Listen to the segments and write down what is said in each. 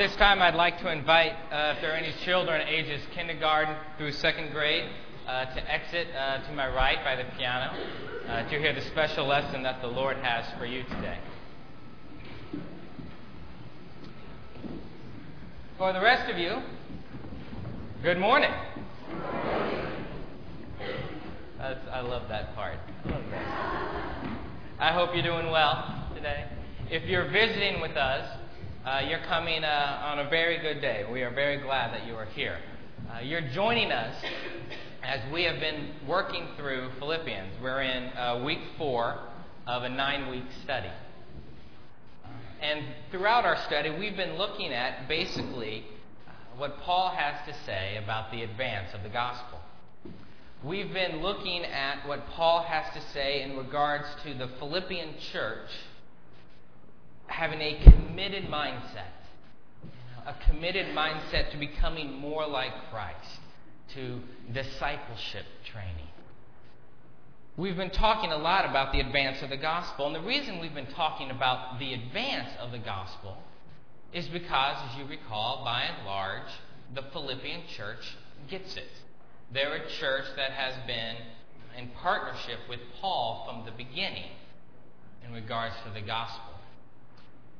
this time, I'd like to invite, uh, if there are any children ages kindergarten through second grade, uh, to exit uh, to my right by the piano uh, to hear the special lesson that the Lord has for you today. For the rest of you, good morning. That's, I love that part. I love that. I hope you're doing well today. If you're visiting with us, uh, you're coming uh, on a very good day. We are very glad that you are here. Uh, you're joining us as we have been working through Philippians. We're in uh, week four of a nine week study. And throughout our study, we've been looking at basically uh, what Paul has to say about the advance of the gospel. We've been looking at what Paul has to say in regards to the Philippian church having a committed mindset, a committed mindset to becoming more like Christ, to discipleship training. We've been talking a lot about the advance of the gospel, and the reason we've been talking about the advance of the gospel is because, as you recall, by and large, the Philippian church gets it. They're a church that has been in partnership with Paul from the beginning in regards to the gospel.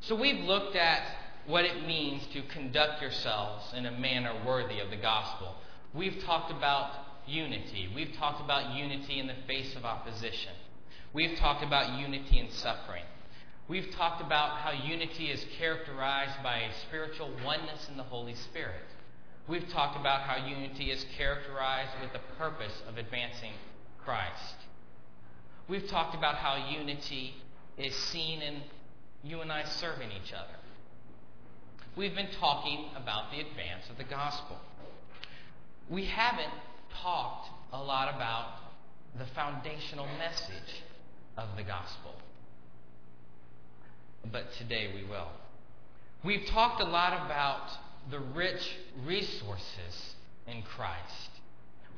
So we've looked at what it means to conduct yourselves in a manner worthy of the gospel. We've talked about unity. We've talked about unity in the face of opposition. We've talked about unity in suffering. We've talked about how unity is characterized by a spiritual oneness in the Holy Spirit. We've talked about how unity is characterized with the purpose of advancing Christ. We've talked about how unity is seen in you and I serving each other. We've been talking about the advance of the gospel. We haven't talked a lot about the foundational message of the gospel. But today we will. We've talked a lot about the rich resources in Christ.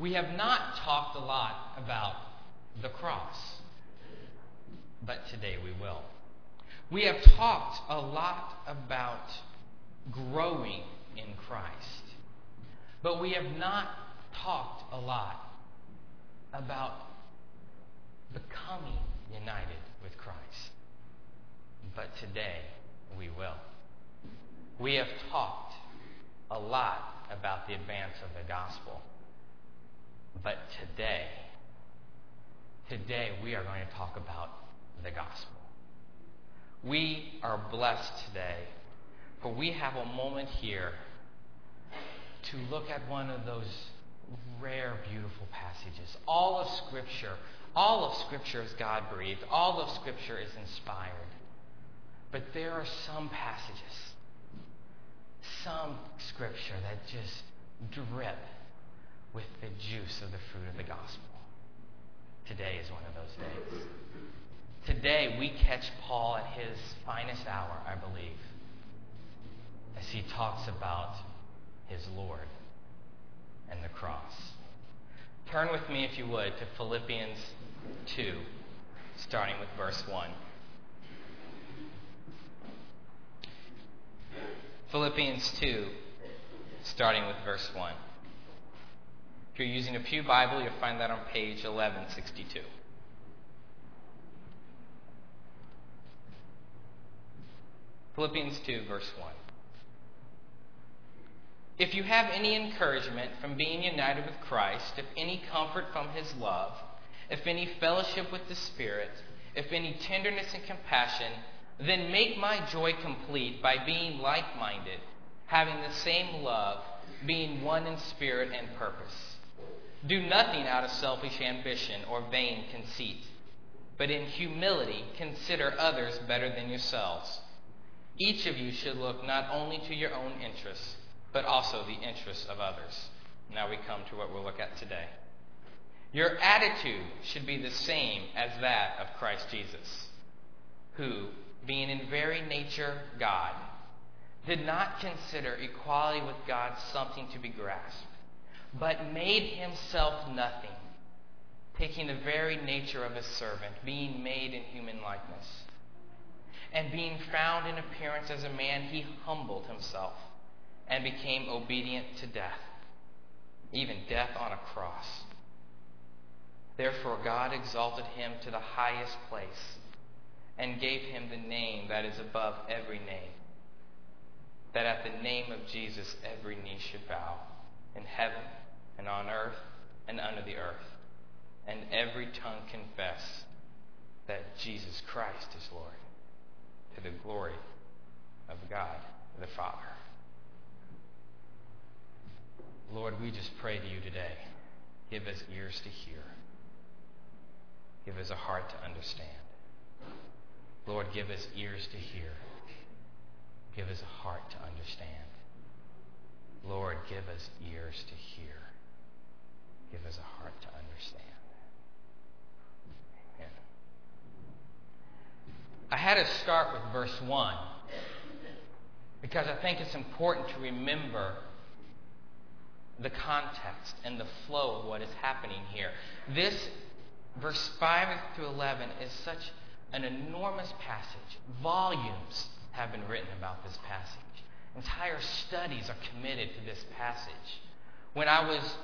We have not talked a lot about the cross. But today we will. We have talked a lot about growing in Christ, but we have not talked a lot about becoming united with Christ. But today we will. We have talked a lot about the advance of the gospel. But today, today we are going to talk about the gospel. We are blessed today, for we have a moment here to look at one of those rare, beautiful passages. All of Scripture, all of Scripture is God breathed, all of Scripture is inspired. But there are some passages, some Scripture that just drip with the juice of the fruit of the gospel. Today is one of those days. Today, we catch Paul at his finest hour, I believe, as he talks about his Lord and the cross. Turn with me, if you would, to Philippians 2, starting with verse 1. Philippians 2, starting with verse 1. If you're using a Pew Bible, you'll find that on page 1162. Philippians 2, verse 1. If you have any encouragement from being united with Christ, if any comfort from his love, if any fellowship with the Spirit, if any tenderness and compassion, then make my joy complete by being like minded, having the same love, being one in spirit and purpose. Do nothing out of selfish ambition or vain conceit, but in humility consider others better than yourselves. Each of you should look not only to your own interests, but also the interests of others. Now we come to what we'll look at today. Your attitude should be the same as that of Christ Jesus, who, being in very nature God, did not consider equality with God something to be grasped, but made himself nothing, taking the very nature of a servant, being made in human likeness And being found in appearance as a man, he humbled himself and became obedient to death, even death on a cross. Therefore, God exalted him to the highest place and gave him the name that is above every name, that at the name of Jesus every knee should bow, in heaven and on earth and under the earth, and every tongue confess that Jesus Christ is Lord to the glory of God the Father. Lord, we just pray to you today. Give us ears to hear. Give us a heart to understand. Lord, give us ears to hear. Give us a heart to understand. Lord, give us ears to hear. Give us a heart to understand. I had to start with verse 1 because I think it's important to remember the context and the flow of what is happening here. This, verse 5 through 11, is such an enormous passage. Volumes have been written about this passage. Entire studies are committed to this passage. When I was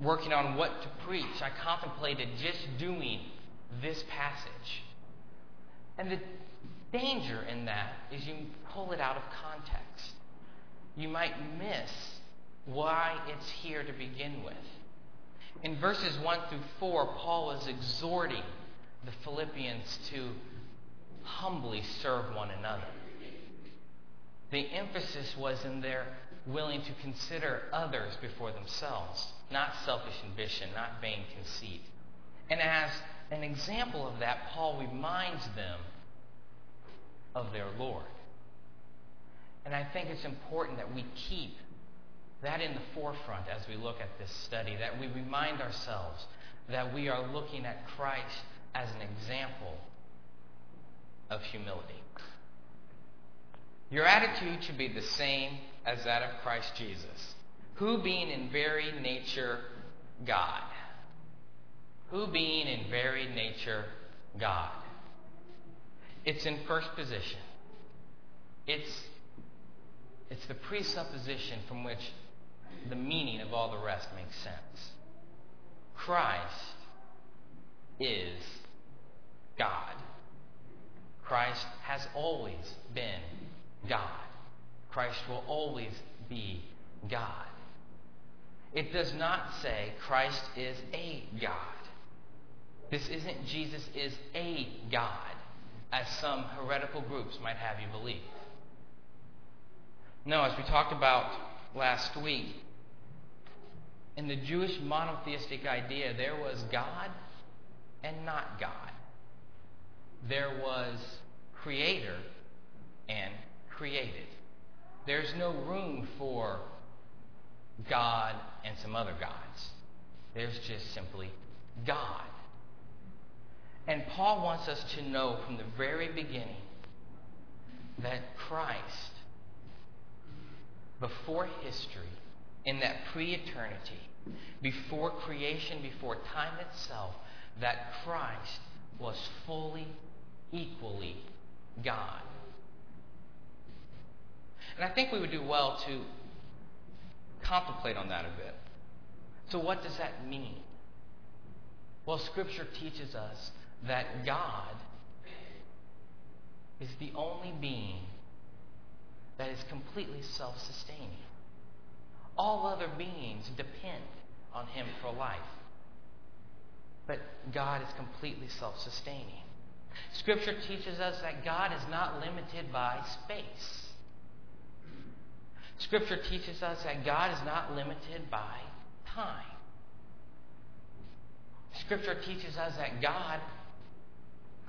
working on what to preach, I contemplated just doing this passage. And the danger in that is you pull it out of context. You might miss why it's here to begin with. In verses 1 through 4, Paul is exhorting the Philippians to humbly serve one another. The emphasis was in their willing to consider others before themselves, not selfish ambition, not vain conceit. And as an example of that, Paul reminds them of their Lord. And I think it's important that we keep that in the forefront as we look at this study, that we remind ourselves that we are looking at Christ as an example of humility. Your attitude should be the same as that of Christ Jesus, who being in very nature God, who being in very nature God. It's in first position. It's, it's the presupposition from which the meaning of all the rest makes sense. Christ is God. Christ has always been God. Christ will always be God. It does not say Christ is a God. This isn't Jesus is a God as some heretical groups might have you believe. No, as we talked about last week, in the Jewish monotheistic idea, there was God and not God. There was creator and created. There's no room for God and some other gods. There's just simply God. And Paul wants us to know from the very beginning that Christ, before history, in that pre eternity, before creation, before time itself, that Christ was fully, equally God. And I think we would do well to contemplate on that a bit. So, what does that mean? Well, Scripture teaches us that God is the only being that is completely self sustaining. All other beings depend on Him for life. But God is completely self sustaining. Scripture teaches us that God is not limited by space. Scripture teaches us that God is not limited by time. Scripture teaches us that God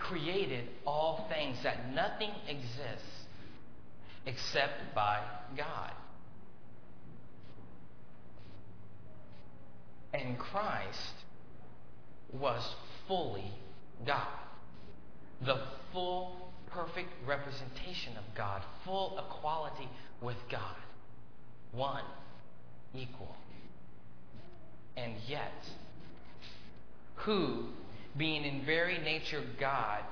created all things, that nothing exists except by God. And Christ was fully God. The full, perfect representation of God, full equality with God. One, equal. And yet, who being in very nature God,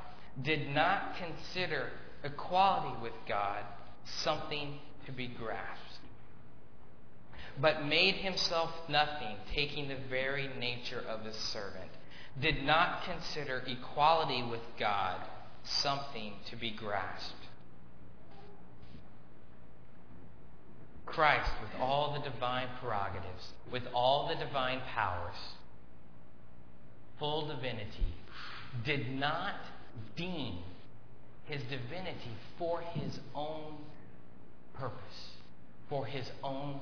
did not consider equality with God something to be grasped, but made himself nothing, taking the very nature of a servant, did not consider equality with God something to be grasped. Christ, with all the divine prerogatives, with all the divine powers, full divinity, did not deem his divinity for his own purpose, for his own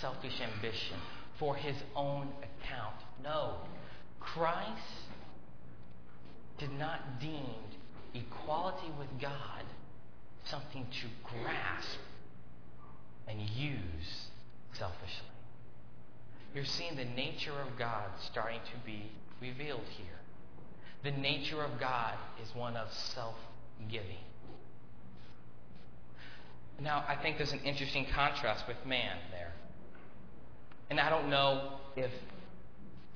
selfish ambition, for his own account. No. Christ did not deem equality with God something to grasp and use selfishly. You're seeing the nature of God starting to be revealed here. The nature of God is one of self giving. Now, I think there's an interesting contrast with man there. And I don't know if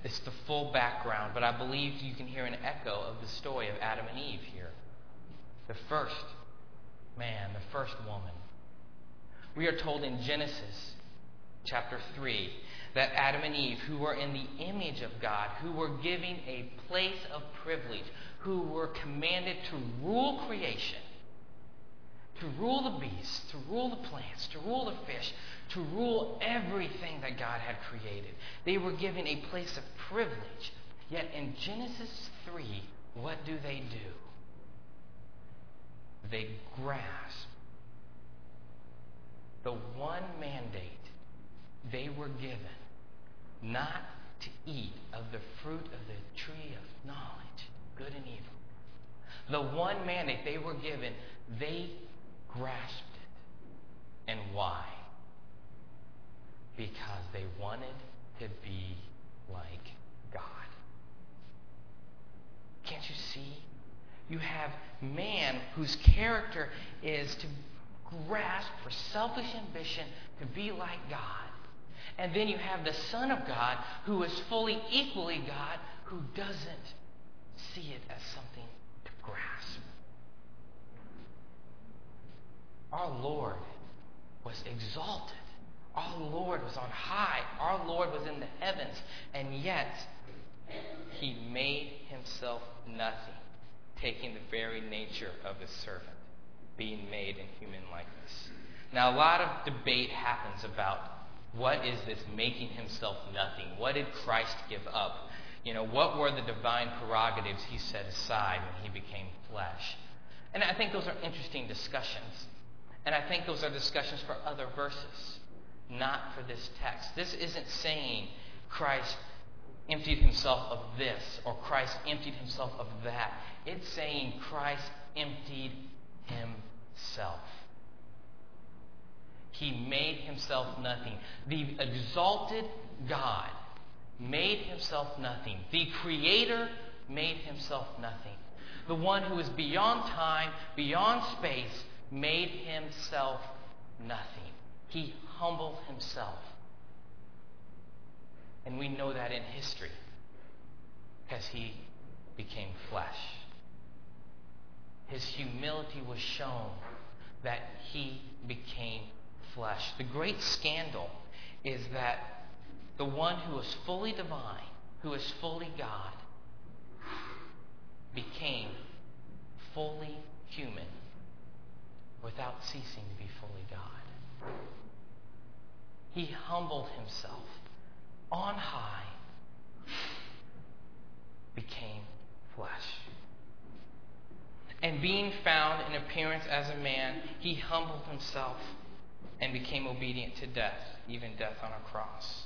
it's the full background, but I believe you can hear an echo of the story of Adam and Eve here. The first man, the first woman. We are told in Genesis chapter 3 that Adam and Eve, who were in the image of God, who were given a place of privilege, who were commanded to rule creation, to rule the beasts, to rule the plants, to rule the fish, to rule everything that God had created. They were given a place of privilege. Yet in Genesis 3, what do they do? They grasp the one mandate they were given not to eat of the fruit of the tree of knowledge, good and evil. The one mandate they were given, they grasped it. And why? Because they wanted to be like God. Can't you see? You have man whose character is to grasp for selfish ambition to be like God. And then you have the Son of God who is fully equally God who doesn't see it as something to grasp. Our Lord was exalted. Our Lord was on high. Our Lord was in the heavens. And yet, he made himself nothing, taking the very nature of a servant, being made in human likeness. Now, a lot of debate happens about what is this making himself nothing? What did Christ give up? You know, what were the divine prerogatives he set aside when he became flesh? And I think those are interesting discussions. And I think those are discussions for other verses, not for this text. This isn't saying Christ emptied himself of this or Christ emptied himself of that. It's saying Christ emptied himself. He made himself nothing. The exalted God made himself nothing. The Creator made himself nothing. The one who is beyond time, beyond space, made himself nothing. He humbled himself. And we know that in history because he became flesh. His humility was shown that he became flesh. The great scandal is that the one who is fully divine, who is fully God, became fully human without ceasing to be fully God. He humbled himself on high, became flesh. And being found in appearance as a man, he humbled himself and became obedient to death, even death on a cross.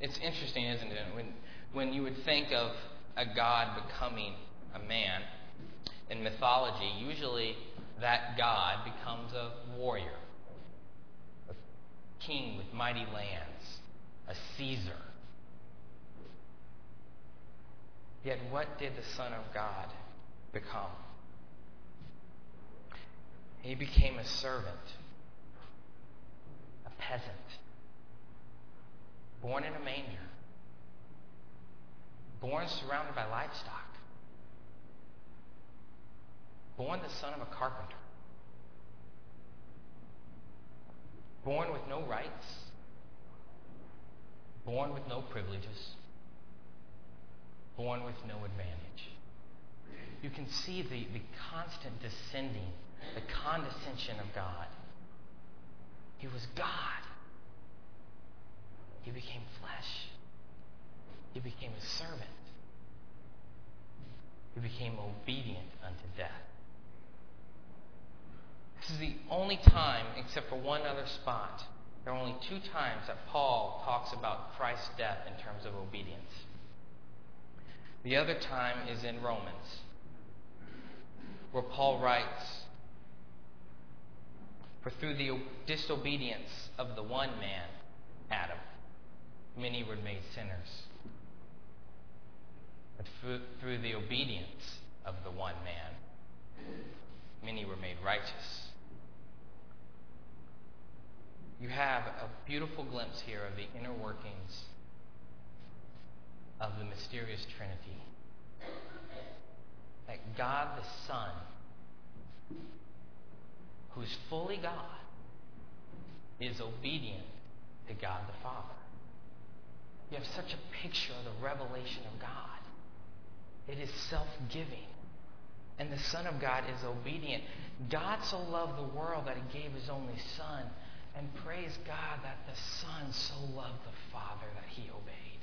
It's interesting, isn't it? When, when you would think of a God becoming a man in mythology, usually that God becomes a warrior, a king with mighty lands, a Caesar. Yet, what did the Son of God become? He became a servant peasant, born in a manger, born surrounded by livestock, born the son of a carpenter, born with no rights, born with no privileges, born with no advantage. You can see the, the constant descending, the condescension of God. He was God. He became flesh. He became a servant. He became obedient unto death. This is the only time, except for one other spot, there are only two times that Paul talks about Christ's death in terms of obedience. The other time is in Romans, where Paul writes, For through the disobedience of the one man, Adam, many were made sinners. But through the obedience of the one man, many were made righteous. You have a beautiful glimpse here of the inner workings of the mysterious Trinity. That God the Son, who's fully God, is obedient to God the Father. You have such a picture of the revelation of God. It is self giving. And the Son of God is obedient. God so loved the world that he gave his only Son. And praise God that the Son so loved the Father that he obeyed.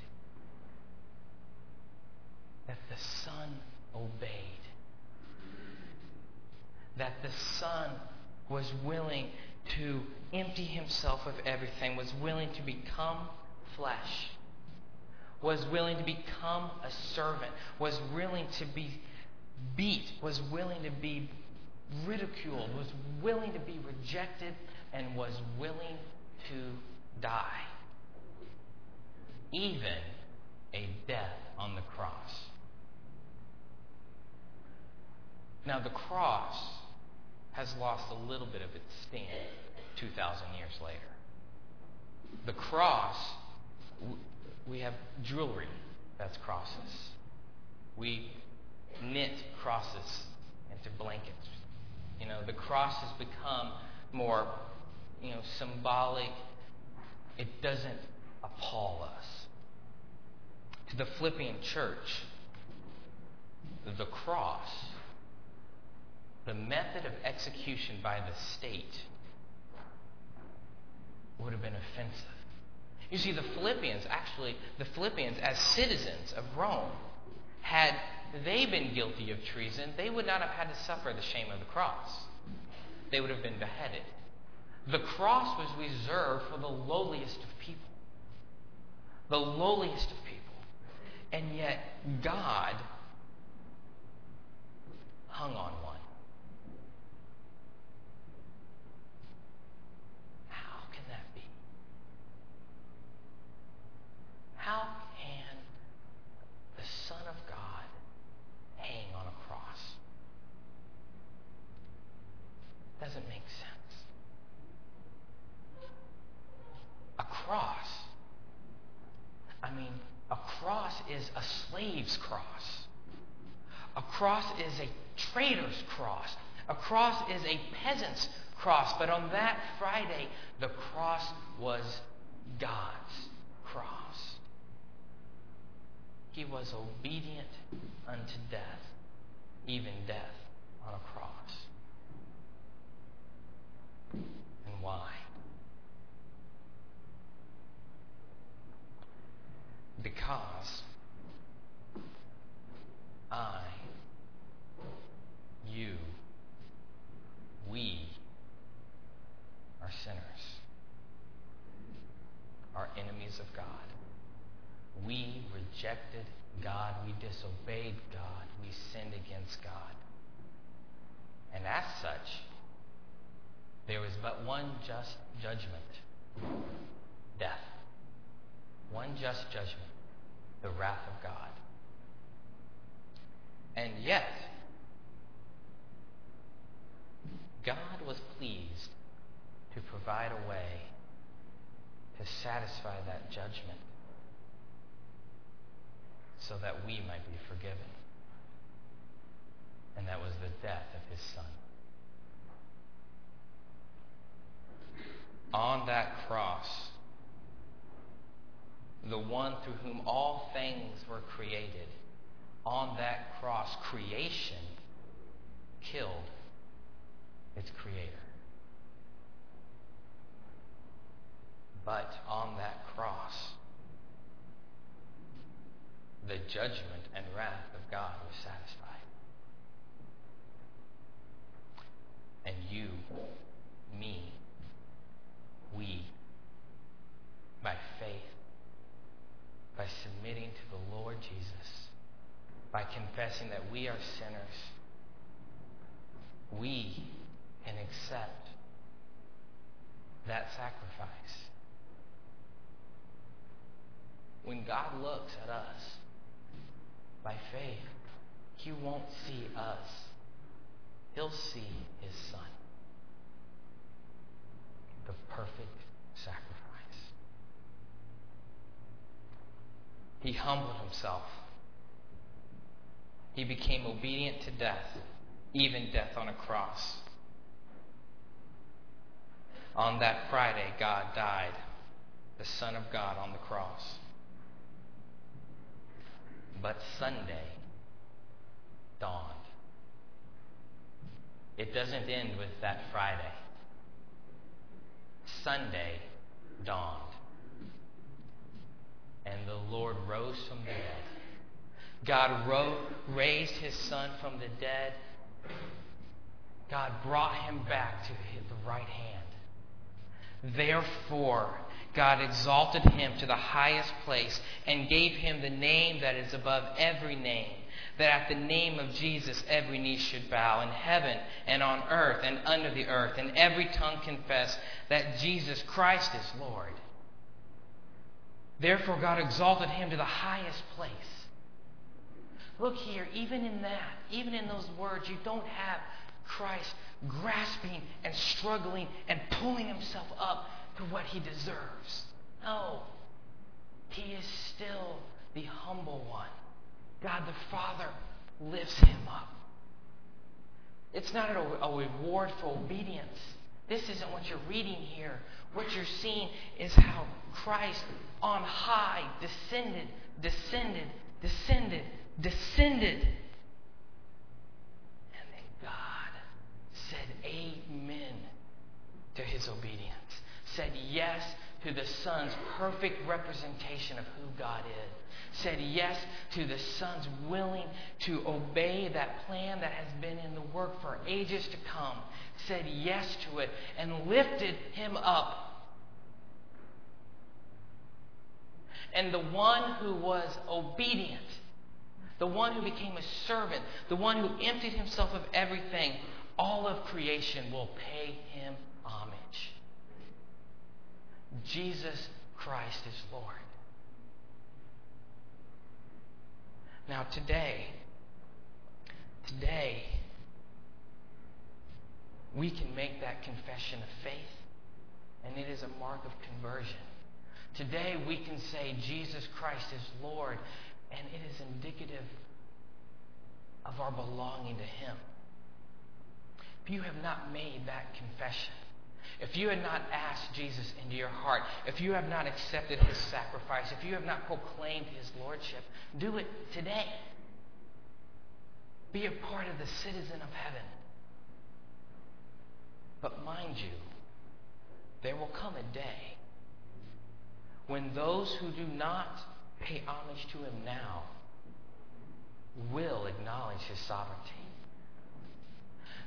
That the Son obeyed. That the Son was willing to empty himself of everything, was willing to become flesh, was willing to become a servant, was willing to be beat, was willing to be ridiculed, was willing to be rejected, and was willing to die. Even a death on the cross. Now, the cross has lost a little bit of its sting 2,000 years later. The cross, we have jewelry that's crosses. We knit crosses into blankets. You know, the cross has become more, you know, symbolic. It doesn't appall us. To the Philippian church, the cross, the method of execution by the state, would have been offensive. You see, the Philippians, actually, the Philippians, as citizens of Rome, had they been guilty of treason, they would not have had to suffer the shame of the cross. They would have been beheaded. The cross was reserved for the lowliest of people. The lowliest of people. And yet, God hung on one. How can that be? How can the Son of God hang on a cross? Doesn't make sense. A cross. I mean, a cross is a slave's cross. A cross is a traitor's cross. A cross is a peasant's cross. But on that Friday, the cross was God's cross. He was obedient unto death, even death on a cross. And why? Because I, you, we are sinners, are enemies of God. We rejected God, we disobeyed God, we sinned against God. And as such, there is but one just judgment death. One just judgment the wrath of God. And yet, God was pleased to provide a way to satisfy that judgment so that we might be forgiven. and that was the death of his son. On that cross, the one through whom all things were created, on that cross, creation killed its creator. But on that cross, the judgment and wrath of God was satisfied. And you, me, we, by faith, by submitting to the Lord Jesus, by confessing that we are sinners, we can accept that sacrifice. When God looks at us by faith, He won't see us, He'll see His Son. The perfect sacrifice. He humbled Himself. He became obedient to death, even death on a cross. On that Friday, God died, the Son of God on the cross. But Sunday dawned. It doesn't end with that Friday. Sunday dawned. And the Lord rose from the dead. God ro- raised his son from the dead. God brought him back to the right hand. Therefore, God exalted him to the highest place and gave him the name that is above every name, that at the name of Jesus every knee should bow in heaven and on earth and under the earth, and every tongue confess that Jesus Christ is Lord. Therefore, God exalted him to the highest place. Look here, even in that, even in those words, you don't have Christ grasping and struggling and pulling himself up to what he deserves. No. He is still the humble one. God the Father lifts him up. It's not a, reward for obedience. This isn't what you're reading here. What you're seeing is how Christ on high descended, descended, descended, descended. And then God said amen to his obedience said yes to the Son's perfect representation of who God is, said yes to the Son's willing to obey that plan that has been in the work for ages to come, said yes to it, and lifted him up. And the one who was obedient, the one who became a servant, the one who emptied himself of everything, all of creation will pay him homage. Jesus Christ is Lord. Now, today, today, we can make that confession of faith, and it is a mark of conversion. Today, we can say Jesus Christ is Lord, and it is indicative of our belonging to Him. If you have not made that confession, if you had not asked Jesus into your heart, if you have not accepted his sacrifice, if you have not proclaimed his lordship, do it today. Be a part of the citizen of heaven. But mind you, there will come a day when those who do not pay homage to him now will acknowledge his sovereignty.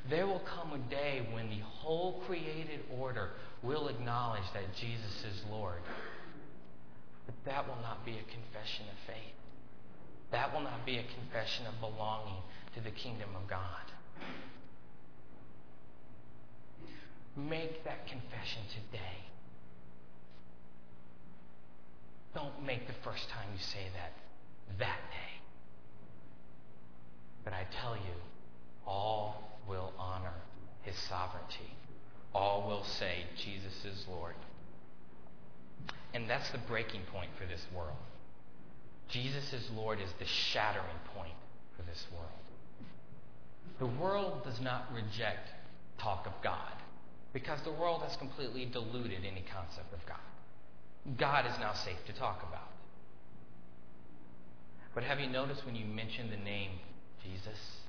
There will come a day when the whole created order will acknowledge that Jesus is Lord. But that will not be a confession of faith. That will not be a confession of belonging to the kingdom of God. Make that confession today. Don't make the first time you say that that day. But I tell you, all will honor his sovereignty. All will say, Jesus is Lord. And that's the breaking point for this world. Jesus is Lord is the shattering point for this world. The world does not reject talk of God because the world has completely diluted any concept of God. God is now safe to talk about. But have you noticed when you mention the name Jesus,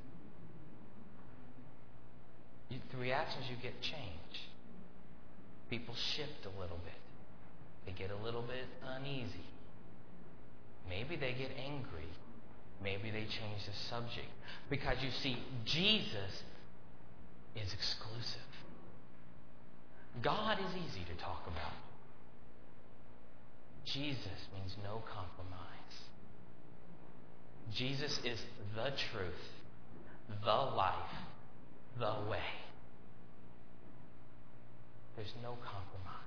you, the reactions you get change. People shift a little bit. They get a little bit uneasy. Maybe they get angry. Maybe they change the subject. Because you see, Jesus is exclusive. God is easy to talk about. Jesus means no compromise. Jesus is the truth, the life, the way. There's no compromise.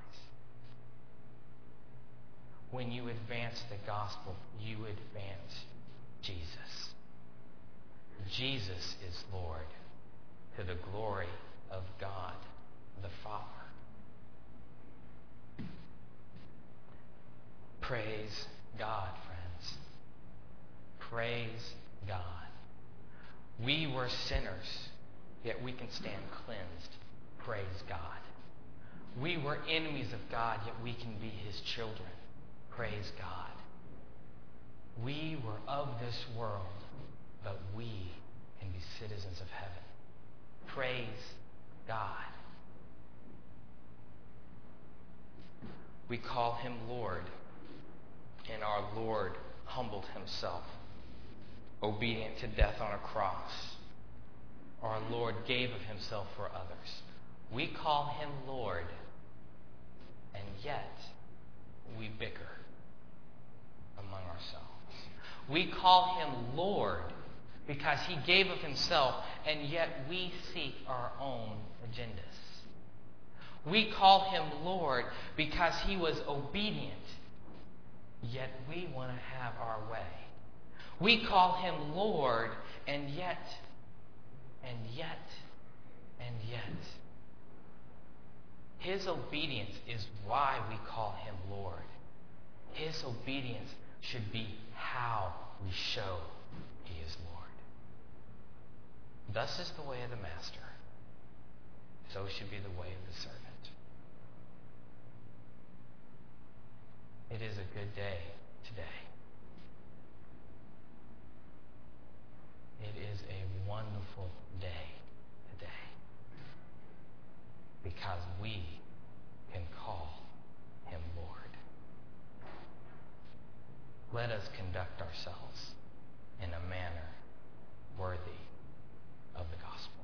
When you advance the gospel, you advance Jesus. Jesus is Lord to the glory of God the Father. Praise God, friends. Praise God. We were sinners, yet we can stand cleansed. Praise God. We were enemies of God, yet we can be His children. Praise God. We were of this world, but we can be citizens of heaven. Praise God. We call him Lord, and our Lord humbled himself, obedient to death on a cross. Our Lord gave of himself for others. We call him Lord, and yet we bicker among ourselves. We call him Lord because he gave of himself, and yet we seek our own agendas. We call him Lord because he was obedient, yet we want to have our way. We call him Lord, and yet, and yet, and yet. His obedience is why we call him Lord. His obedience should be how we show he is Lord. Thus is the way of the master, so should be the way of the servant. It is a good day today. It is a wonderful day because we can call him Lord. Let us conduct ourselves in a manner worthy of the gospel.